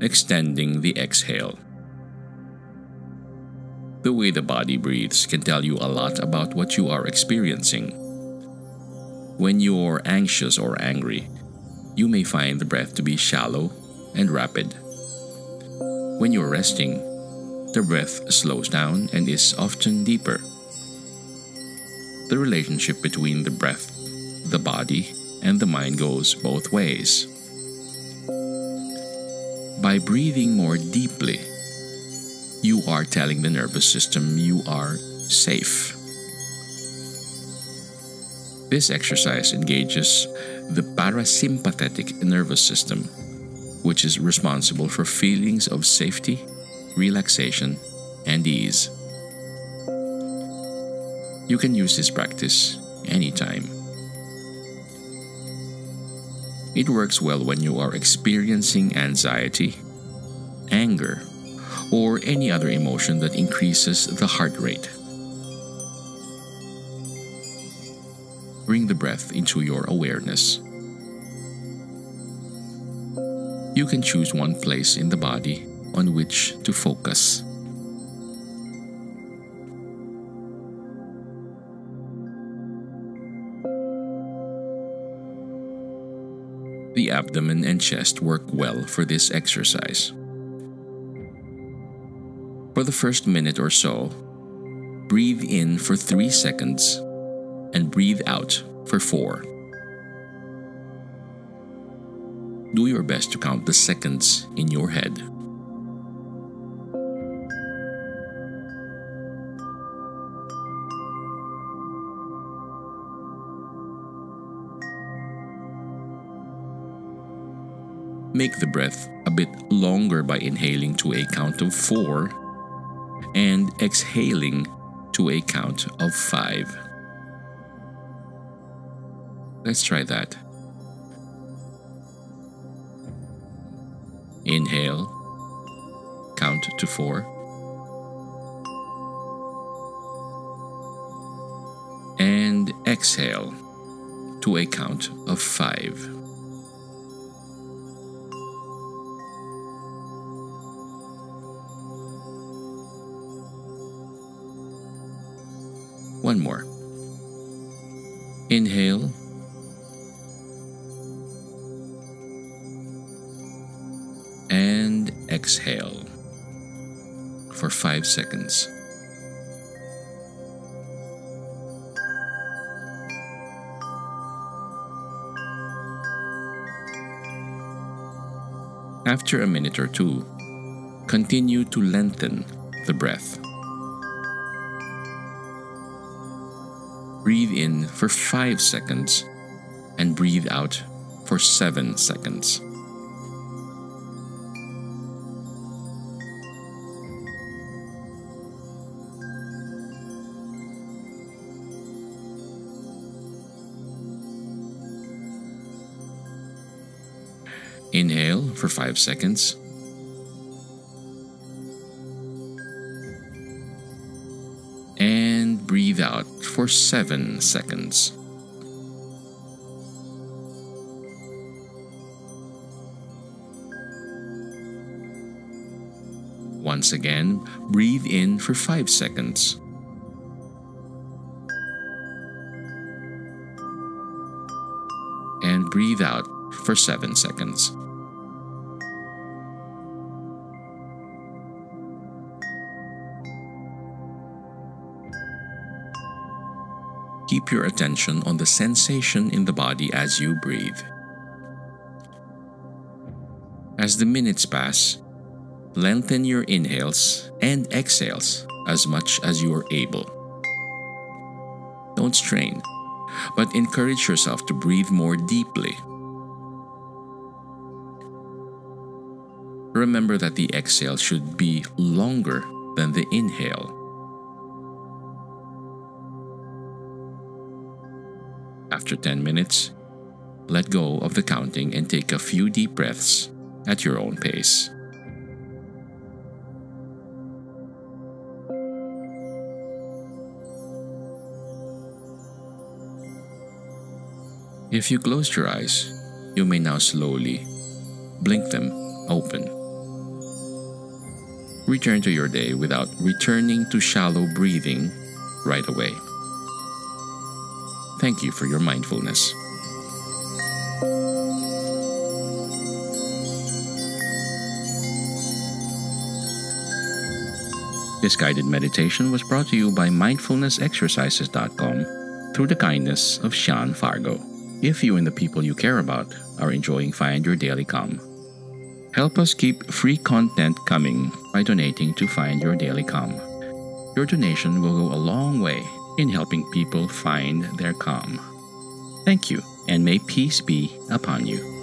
Extending the exhale. The way the body breathes can tell you a lot about what you are experiencing. When you're anxious or angry, you may find the breath to be shallow and rapid. When you're resting, the breath slows down and is often deeper. The relationship between the breath, the body, and the mind goes both ways. By breathing more deeply, you are telling the nervous system you are safe. This exercise engages the parasympathetic nervous system, which is responsible for feelings of safety, relaxation, and ease. You can use this practice anytime. It works well when you are experiencing anxiety, anger, or any other emotion that increases the heart rate. Bring the breath into your awareness. You can choose one place in the body on which to focus. The abdomen and chest work well for this exercise. For the first minute or so, breathe in for 3 seconds and breathe out for 4. Do your best to count the seconds in your head. Make the breath a bit longer by inhaling to a count of 4 and exhaling to a count of 5. Let's try that. Inhale, count to 4. And exhale to a count of 5. One more. Inhale. And exhale for five seconds. After a minute or two, continue to lengthen the breath. Breathe in for 5 seconds and breathe out for 7 seconds. Inhale for 5 seconds. And breathe out for 7 seconds. Once again, breathe in for 5 seconds. And breathe out for 7 seconds. Keep your attention on the sensation in the body as you breathe. As the minutes pass, lengthen your inhales and exhales as much as you are able. Don't strain, but encourage yourself to breathe more deeply. remember that the exhale should be longer than the inhale. After 10 minutes, let go of the counting and take a few deep breaths at your own pace. If you closed your eyes, you may now slowly blink them open. Return to your day without returning to shallow breathing right away. Thank you for your mindfulness. This guided meditation was brought to you by mindfulnessexercises.com through the kindness of Sean Fargo. If you and the people you care about are enjoying Find Your Daily Calm, help us keep free content coming by donating to Find Your Daily Calm. Your donation will go a long way in helping people find their calm. Thank you, and may peace be upon you.